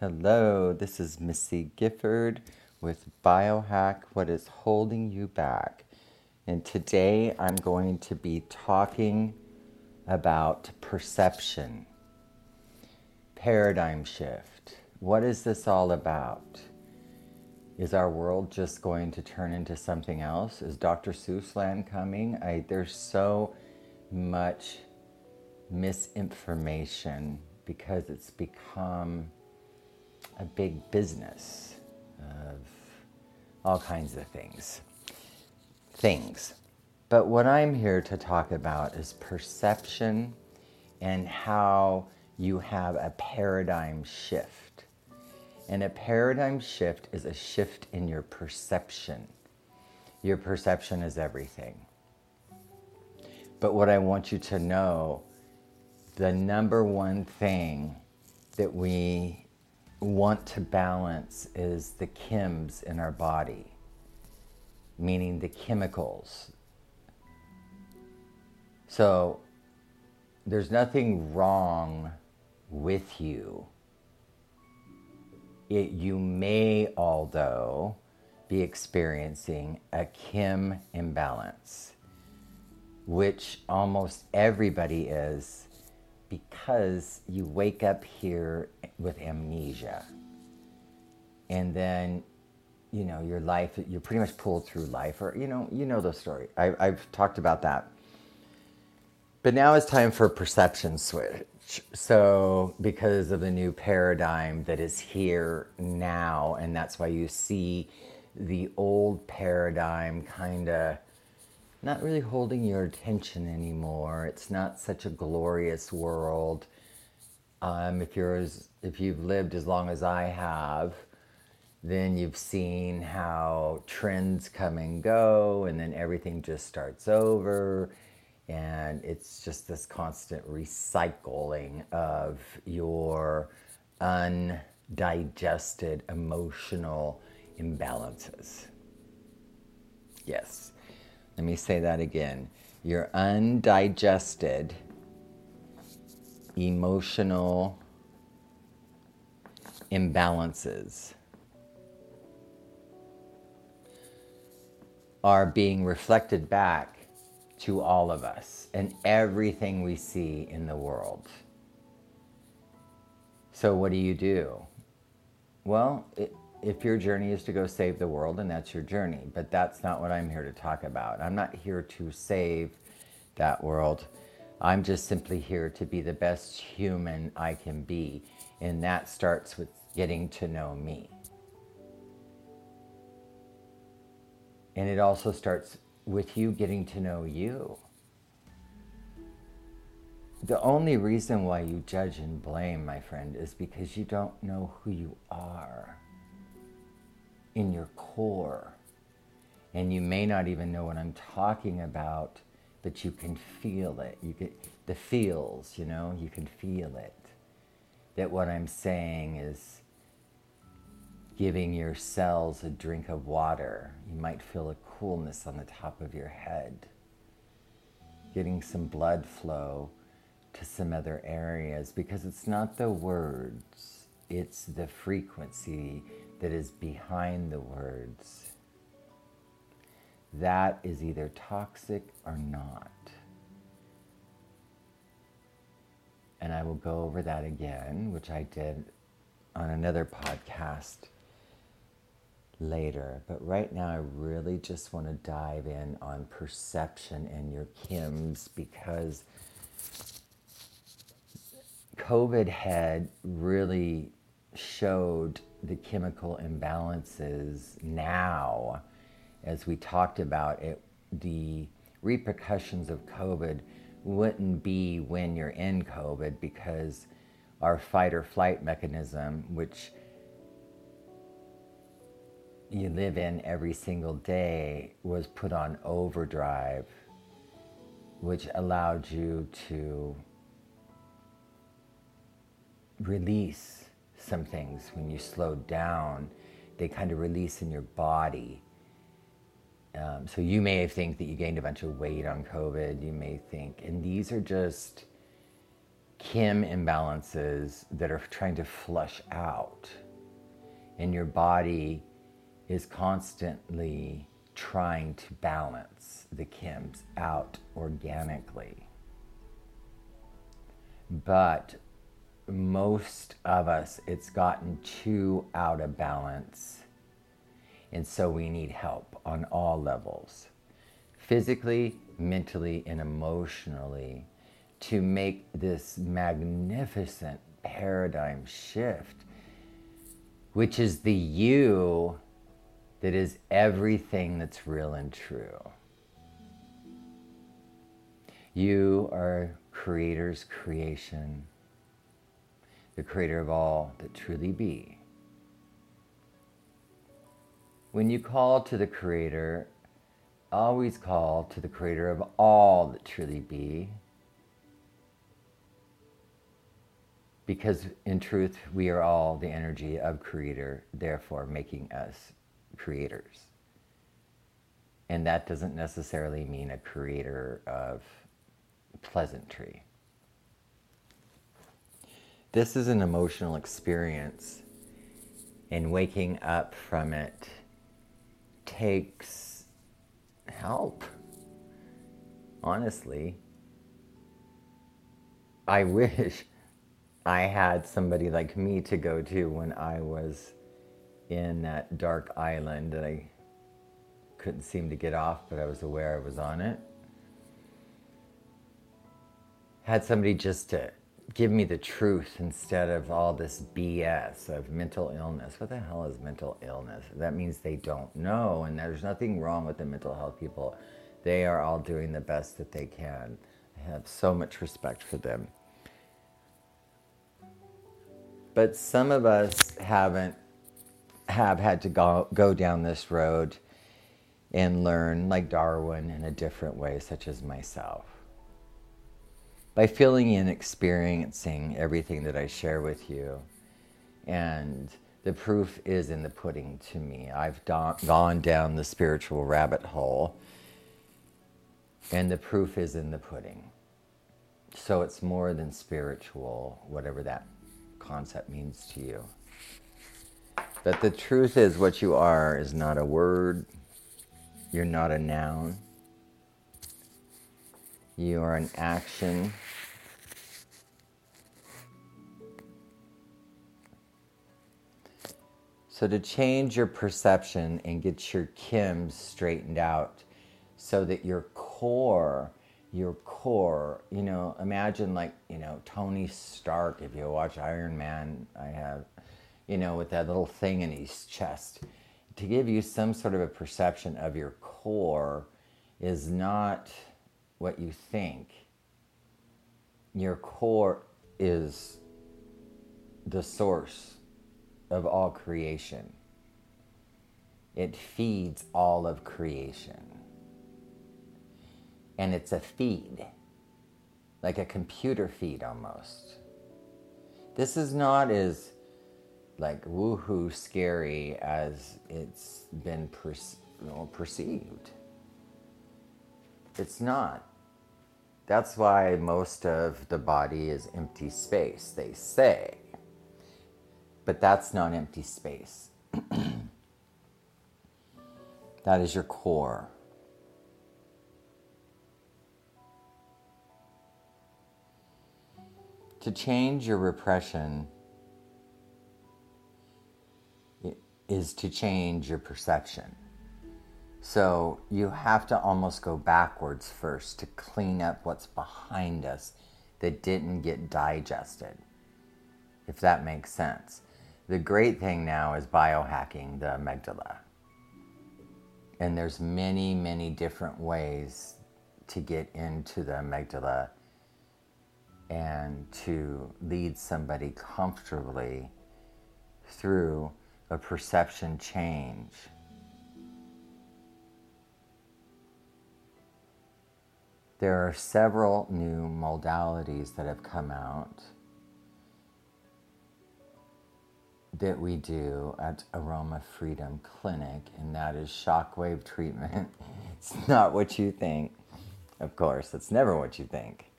Hello, this is Missy Gifford with Biohack What is Holding You Back. And today I'm going to be talking about perception, paradigm shift. What is this all about? Is our world just going to turn into something else? Is Dr. Seuss land coming? I, there's so much misinformation because it's become a big business of all kinds of things. Things. But what I'm here to talk about is perception and how you have a paradigm shift. And a paradigm shift is a shift in your perception. Your perception is everything. But what I want you to know the number one thing that we want to balance is the chems in our body, meaning the chemicals. So there's nothing wrong with you. It, you may, although, be experiencing a chem imbalance, which almost everybody is because you wake up here with amnesia. And then, you know, your life, you're pretty much pulled through life, or, you know, you know the story. I, I've talked about that. But now it's time for perception switch. So, because of the new paradigm that is here now, and that's why you see the old paradigm kind of not really holding your attention anymore. It's not such a glorious world. Um, if you're as, if you've lived as long as I have, then you've seen how trends come and go, and then everything just starts over, and it's just this constant recycling of your undigested emotional imbalances. Yes. Let me say that again. Your undigested emotional imbalances are being reflected back to all of us and everything we see in the world. So, what do you do? Well, it, if your journey is to go save the world, and that's your journey. But that's not what I'm here to talk about. I'm not here to save that world. I'm just simply here to be the best human I can be. And that starts with getting to know me. And it also starts with you getting to know you. The only reason why you judge and blame, my friend, is because you don't know who you are in your core. And you may not even know what I'm talking about, but you can feel it. You get the feels, you know, you can feel it. That what I'm saying is giving your cells a drink of water. You might feel a coolness on the top of your head. Getting some blood flow to some other areas because it's not the words, it's the frequency that is behind the words, that is either toxic or not. And I will go over that again, which I did on another podcast later. But right now, I really just want to dive in on perception and your chems because COVID had really showed the chemical imbalances now, as we talked about it, the repercussions of COVID wouldn't be when you're in COVID because our fight or flight mechanism, which you live in every single day, was put on overdrive, which allowed you to release some things when you slow down, they kind of release in your body. Um, so you may think that you gained a bunch of weight on COVID. You may think, and these are just chem imbalances that are trying to flush out. And your body is constantly trying to balance the chems out organically. But most of us, it's gotten too out of balance. And so we need help on all levels physically, mentally, and emotionally to make this magnificent paradigm shift, which is the you that is everything that's real and true. You are Creator's creation, the creator of all that truly be. When you call to the Creator, always call to the Creator of all that truly be because in truth, we are all the energy of Creator, therefore making us creators. And that doesn't necessarily mean a creator of pleasantry. This is an emotional experience, and waking up from it takes help. Honestly, I wish I had somebody like me to go to when I was in that dark island that I couldn't seem to get off, but I was aware I was on it. Had somebody just to give me the truth instead of all this BS of mental illness. What the hell is mental illness? That means they don't know, and there's nothing wrong with the mental health people. They are all doing the best that they can. I have so much respect for them. But some of us haven't have had to go, go down this road and learn like Darwin in a different way, such as myself. By feeling and experiencing everything that I share with you. And the proof is in the pudding to me. I've gone down the spiritual rabbit hole, and the proof is in the pudding. So it's more than spiritual, whatever that concept means to you. But the truth is, what you are is not a word, you're not a noun, you are an action. So, to change your perception and get your chems straightened out so that your core your core. You know, imagine like, you know, Tony Stark, if you watch Iron Man, I have, you know, with that little thing in his chest. To give you some sort of a perception of your core is not what you think. Your core is the source of all creation. It feeds all of creation and it's a feed, like a computer feed almost. This is not as like woohoo scary as it's been per- perceived. It's not. That's why most of the body is empty space, they say. But that's not empty space. that is your core. to change your repression is to change your perception. So you have to almost go backwards first to clean up what's behind us that didn't get digested, if that makes sense. The great thing now is biohacking the amygdala. And there's many, many different ways to get into the amygdala and to lead somebody comfortably through a perception change. There are several new modalities that have come out that we do at Aroma Freedom Clinic, and that is shockwave treatment. it's not what you think. Of course, it's never what you think.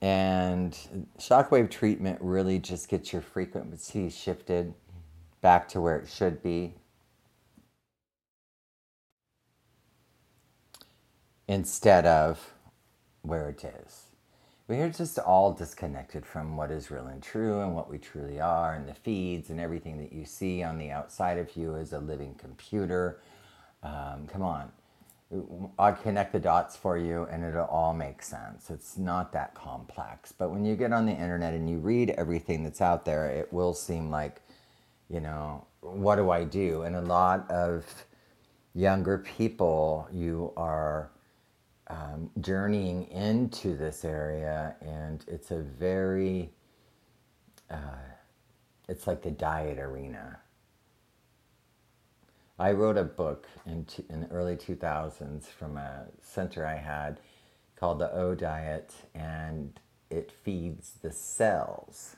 And shockwave treatment really just gets your frequency shifted back to where it should be. Instead of where it is. We're just all disconnected from what is real and true and what we truly are, and the feeds and everything that you see on the outside of you is a living computer. Um, come on. I'll connect the dots for you and it'll all make sense. It's not that complex. But when you get on the internet and you read everything that's out there, it will seem like, you know, what do I do? And a lot of younger people, you are um, journeying into this area, and it's a very, uh, it's like the diet arena. I wrote a book in, t- in the early 2000s from a center I had called the O Diet, and it feeds the cells,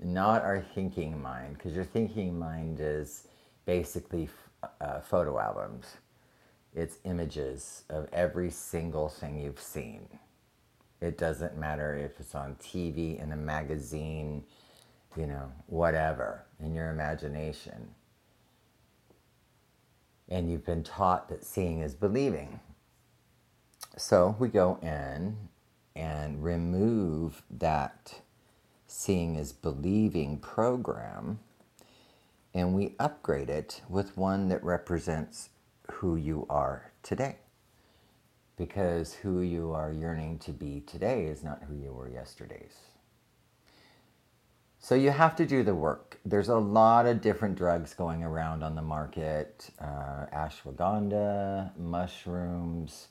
not our thinking mind, because your thinking mind is basically f- uh, photo albums it's images of every single thing you've seen. It doesn't matter if it's on TV, in a magazine, you know, whatever, in your imagination. And you've been taught that seeing is believing. So we go in and remove that seeing is believing program and we upgrade it with one that represents who you are today. Because who you are yearning to be today is not who you were yesterday's. So you have to do the work. There's a lot of different drugs going around on the market uh, ashwagandha, mushrooms,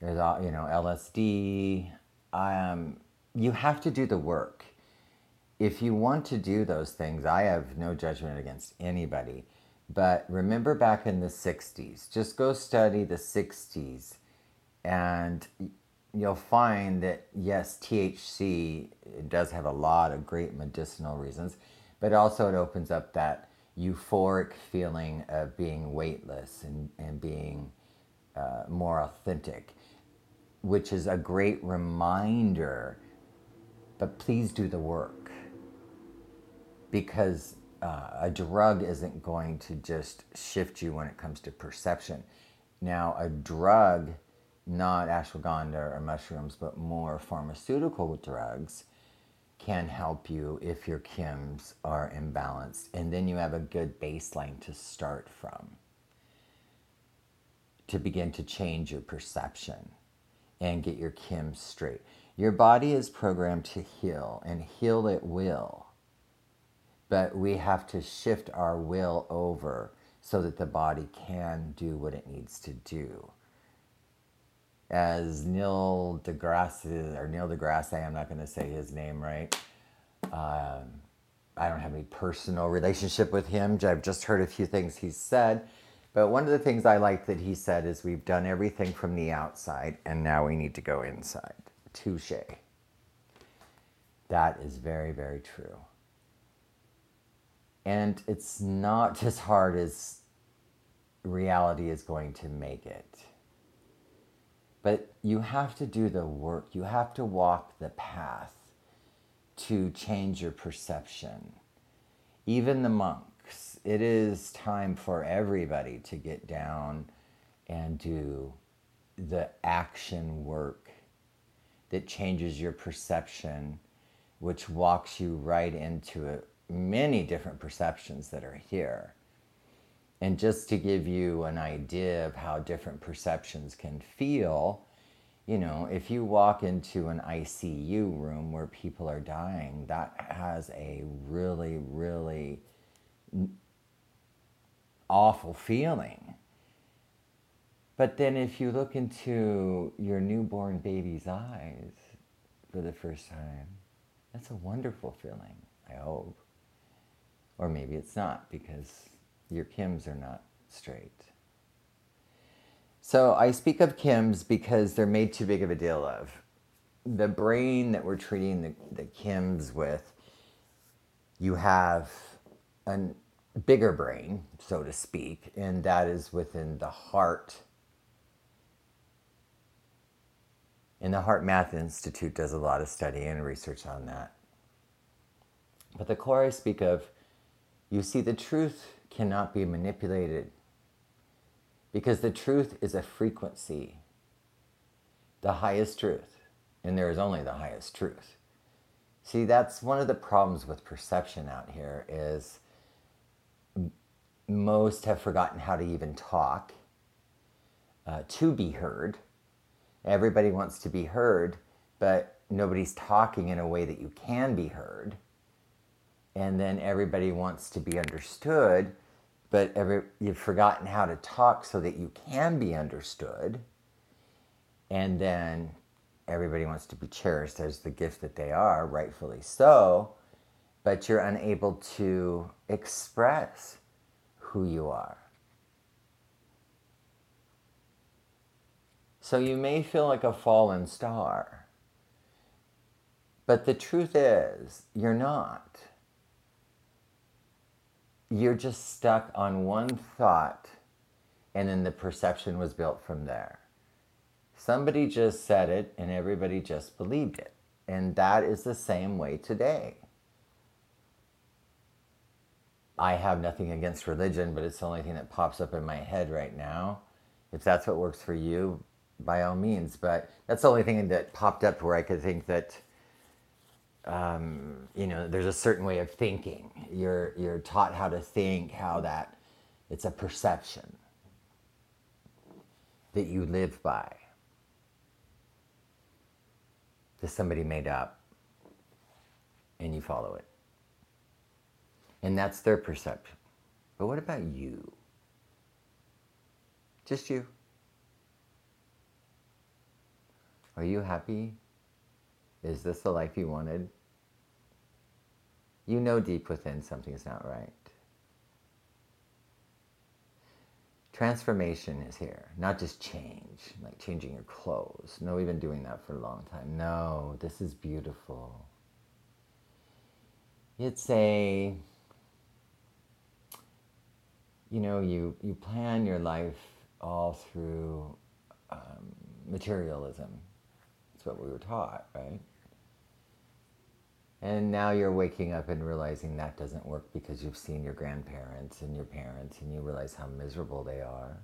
there's all, you know LSD. Um, you have to do the work. If you want to do those things, I have no judgment against anybody but remember back in the 60s, just go study the 60s and you'll find that yes, THC does have a lot of great medicinal reasons, but also it opens up that euphoric feeling of being weightless and, and being uh, more authentic, which is a great reminder. But please do the work because uh, a drug isn't going to just shift you when it comes to perception. Now, a drug, not ashwagandha or mushrooms, but more pharmaceutical drugs, can help you if your chems are imbalanced. And then you have a good baseline to start from to begin to change your perception and get your chems straight. Your body is programmed to heal, and heal it will but we have to shift our will over so that the body can do what it needs to do. As Neil deGrasse, or Neil deGrasse, I'm not going to say his name right. Um, I don't have any personal relationship with him. I've just heard a few things he's said. But one of the things I like that he said is we've done everything from the outside and now we need to go inside. Touche. That is very, very true. And it's not as hard as reality is going to make it. But you have to do the work, you have to walk the path to change your perception. Even the monks, it is time for everybody to get down and do the action work that changes your perception, which walks you right into it many different perceptions that are here. And just to give you an idea of how different perceptions can feel, you know, if you walk into an ICU room where people are dying, that has a really, really awful feeling. But then if you look into your newborn baby's eyes for the first time, that's a wonderful feeling, I hope. Or maybe it's not because your chems are not straight. So I speak of chems because they're made too big of a deal of. The brain that we're treating the, the chems with, you have a bigger brain, so to speak, and that is within the heart And the HeartMath Institute does a lot of study and research on that. But the core I speak of, you see, the truth cannot be manipulated because the truth is a frequency, the highest truth, and there is only the highest truth. See, that's one of the problems with perception out here is most have forgotten how to even talk uh, to be heard. Everybody wants to be heard, but nobody's talking in a way that you can be heard. And then everybody wants to be understood, but every, you've forgotten how to talk so that you can be understood. And then everybody wants to be cherished as the gift that they are, rightfully so, but you're unable to express who you are. So you may feel like a fallen star. But the truth is, you're not. You're just stuck on one thought, and then the perception was built from there. Somebody just said it, and everybody just believed it. And that is the same way today. I have nothing against religion, but it's the only thing that pops up in my head right now. If that's what works for you, by all means. But that's the only thing that popped up where I could think that, um, you know, there's a certain way of thinking. You're you're taught how to think, how that it's a perception that you live by. That somebody made up, and you follow it. And that's their perception. But what about you? Just you. Are you happy? Is this the life you wanted? You know deep within something's not right. Transformation is here, not just change, like changing your clothes. No, we've been doing that for a long time. No, this is beautiful. It's a you know, you, you plan your life all through um, materialism. That's what we were taught, right? And now you're waking up and realizing that doesn't work because you've seen your grandparents and your parents and you realize how miserable they are.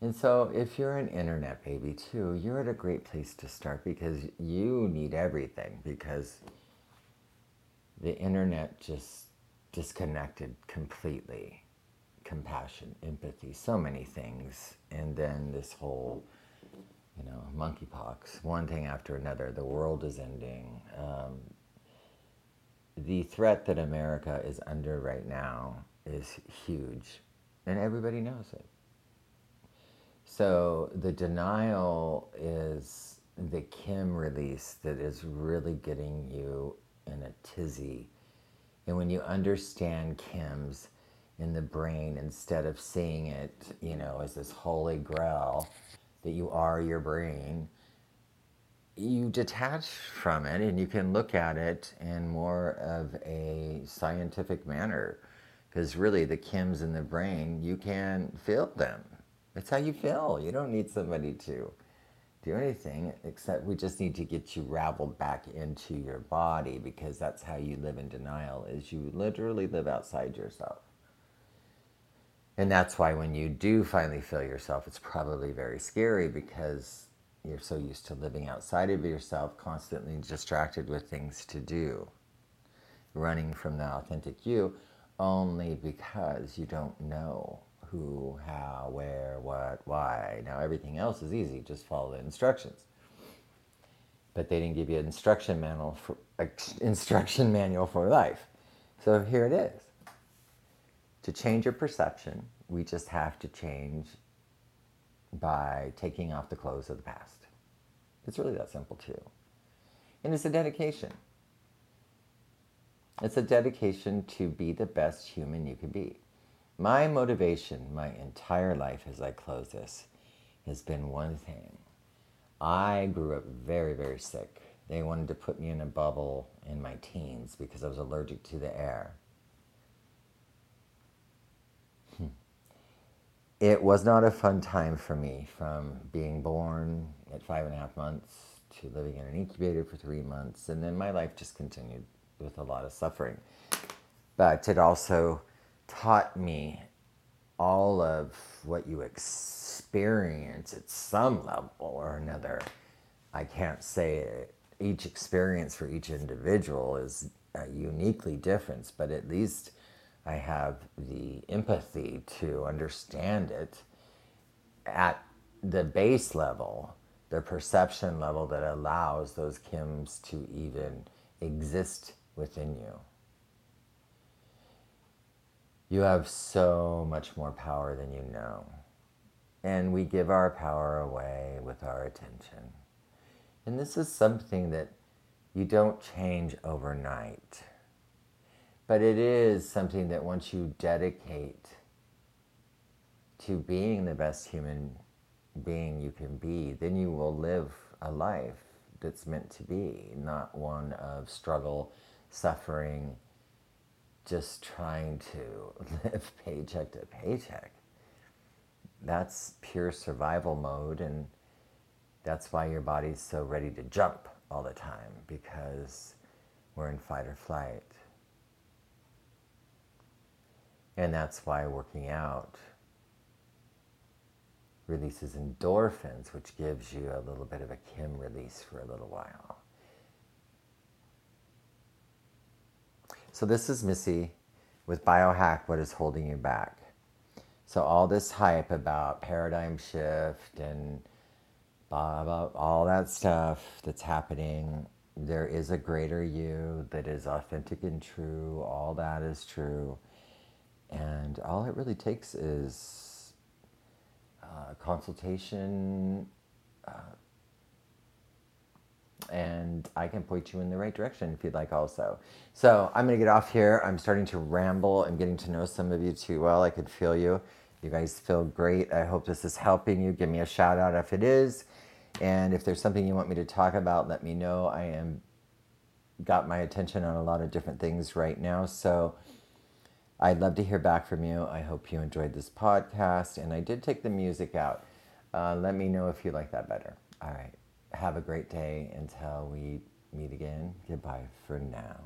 And so, if you're an internet baby too, you're at a great place to start because you need everything because the internet just disconnected completely compassion, empathy, so many things. And then this whole, you know, monkeypox, one thing after another, the world is ending. Um, the threat that America is under right now is huge, and everybody knows it. So the denial is the chem release that is really getting you in a tizzy. And when you understand chems in the brain, instead of seeing it, you know, as this holy grail that you are your brain, you detach from it and you can look at it in more of a scientific manner. Because really, the chems in the brain, you can feel them. It's how you feel. You don't need somebody to do anything except we just need to get you raveled back into your body because that's how you live in denial is you literally live outside yourself and that's why when you do finally feel yourself it's probably very scary because you're so used to living outside of yourself constantly distracted with things to do running from the authentic you only because you don't know who, how, where, what, why. Now everything else is easy, just follow the instructions. But they didn't give you an instruction manual for instruction manual for life. So here it is. To change your perception, we just have to change by taking off the clothes of the past. It's really that simple too. And it's a dedication. It's a dedication to be the best human you can be. My motivation, my entire life as I close this, has been one thing. I grew up very, very sick. They wanted to put me in a bubble in my teens because I was allergic to the air. It was not a fun time for me from being born at five and a half months to living in an incubator for three months. And then my life just continued with a lot of suffering. But it also taught me all of what you experience at some level or another. I can't say it. each experience for each individual is uh, uniquely different, but at least I have the empathy to understand it at the base level, the perception level that allows those chems to even exist within you. You have so much more power than you know. And we give our power away with our attention. And this is something that you don't change overnight. But it is something that once you dedicate to being the best human being you can be, then you will live a life that's meant to be, not one of struggle, suffering, just trying to live paycheck to paycheck. That's pure survival mode, and that's why your body's so ready to jump all the time because we're in fight or flight. And that's why working out releases endorphins, which gives you a little bit of a chem release for a little while. So, this is Missy with Biohack What is Holding You Back. So, all this hype about paradigm shift and blah, blah, all that stuff that's happening, there is a greater you that is authentic and true. All that is true. And all it really takes is uh, consultation, uh, and I can point you in the right direction if you'd like also. So I'm going to get off here. I'm starting to ramble. I'm getting to know some of you too well. I could feel you. You guys feel great. I hope this is helping you. Give me a shout out if it is. And if there's something you want me to talk about, let me know. I am got my attention on a lot of different things right now. So I'd love to hear back from you. I hope you enjoyed this podcast. And I did take the music out. Uh, let me know if you like that better. All right. Have a great day until we meet again. Goodbye for now.